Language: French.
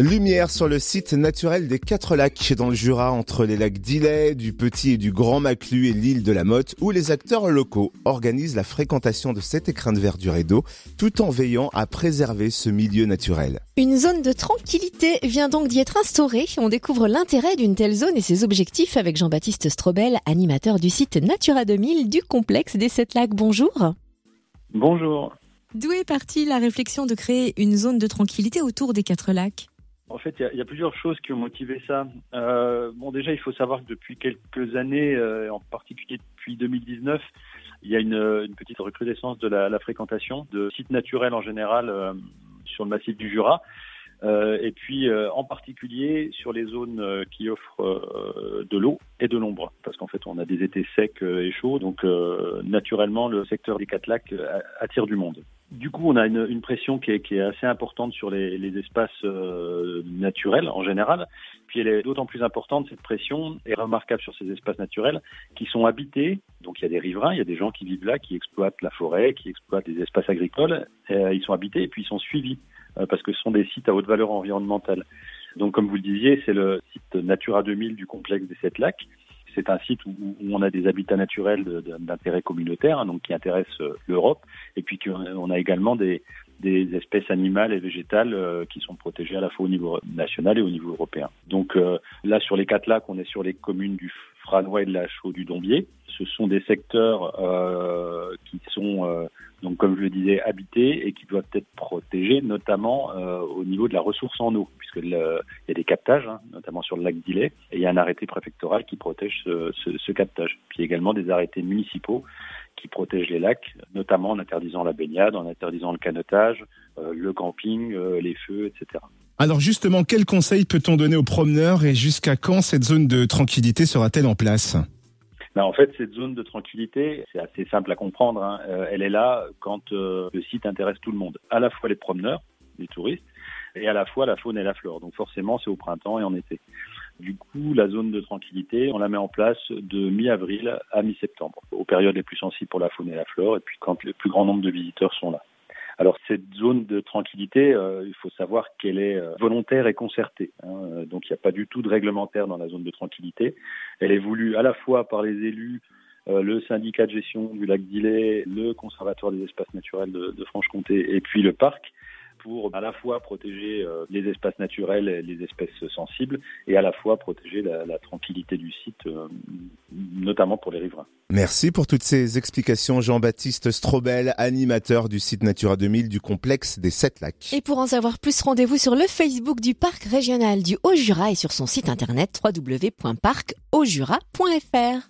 Lumière sur le site naturel des Quatre Lacs dans le Jura entre les lacs d'Illet, du Petit et du Grand Maclu et l'île de la Motte où les acteurs locaux organisent la fréquentation de cet écrin de verdure et d'eau tout en veillant à préserver ce milieu naturel. Une zone de tranquillité vient donc d'y être instaurée. On découvre l'intérêt d'une telle zone et ses objectifs avec Jean-Baptiste Strobel, animateur du site Natura 2000 du complexe des Sept Lacs. Bonjour. Bonjour. D'où est partie la réflexion de créer une zone de tranquillité autour des Quatre Lacs? En fait, il y, a plusieurs choses qui ont motivé ça. Euh, bon, déjà, il faut savoir que depuis quelques années, euh, en particulier depuis 2019, il y a une, petite recrudescence de la, fréquentation de sites naturels en général euh, sur le massif du Jura. Et puis en particulier sur les zones qui offrent de l'eau et de l'ombre, parce qu'en fait on a des étés secs et chauds, donc naturellement le secteur des quatre lacs attire du monde. Du coup, on a une, une pression qui est, qui est, assez importante sur les, les espaces euh, naturels en général. Puis elle est d'autant plus importante, cette pression est remarquable sur ces espaces naturels qui sont habités. Donc il y a des riverains, il y a des gens qui vivent là, qui exploitent la forêt, qui exploitent des espaces agricoles. Euh, ils sont habités et puis ils sont suivis euh, parce que ce sont des sites à haute valeur environnementale. Donc comme vous le disiez, c'est le site Natura 2000 du complexe des Sept Lacs c'est un site où, on a des habitats naturels d'intérêt communautaire, hein, donc qui intéressent euh, l'Europe, et puis on a également des, espèces animales et végétales euh, qui sont protégées à la fois au niveau national et au niveau européen. Donc euh, là, sur les quatre lacs, on est sur les communes du Franois et de la Chaux du Dombier. Ce sont des secteurs euh, qui sont, euh, donc comme je le disais, habités et qui doivent être protégés, notamment euh, au niveau de la ressource en eau, puisque il y a des captages, hein, notamment sur le lac d'Illet, et il y a un arrêté préfectoral qui protège ce, ce, ce captage. Puis également des arrêtés municipaux qui protègent les lacs, notamment en interdisant la baignade, en interdisant le canotage, euh, le camping, euh, les feux, etc. Alors justement, quels conseils peut-on donner aux promeneurs et jusqu'à quand cette zone de tranquillité sera-t-elle en place? Ben, en fait, cette zone de tranquillité, c'est assez simple à comprendre. Hein. Euh, elle est là quand euh, le site intéresse tout le monde, à la fois les promeneurs, les touristes, et à la fois la faune et la flore. Donc forcément, c'est au printemps et en été. Du coup, la zone de tranquillité, on la met en place de mi-avril à mi-septembre, aux périodes les plus sensibles pour la faune et la flore, et puis quand le plus grand nombre de visiteurs sont là. Alors cette zone de tranquillité, euh, il faut savoir qu'elle est euh, volontaire et concertée. Hein, donc il n'y a pas du tout de réglementaire dans la zone de tranquillité. Elle est voulue à la fois par les élus, euh, le syndicat de gestion du lac d'Illet, le conservatoire des espaces naturels de, de Franche-Comté et puis le parc pour à la fois protéger euh, les espaces naturels et les espèces sensibles et à la fois protéger la, la tranquillité du site, euh, notamment pour les riverains. Merci pour toutes ces explications, Jean-Baptiste Strobel, animateur du site Natura 2000 du complexe des Sept Lacs. Et pour en savoir plus, rendez-vous sur le Facebook du Parc régional du Haut-Jura et sur son site internet www.parcaujura.fr.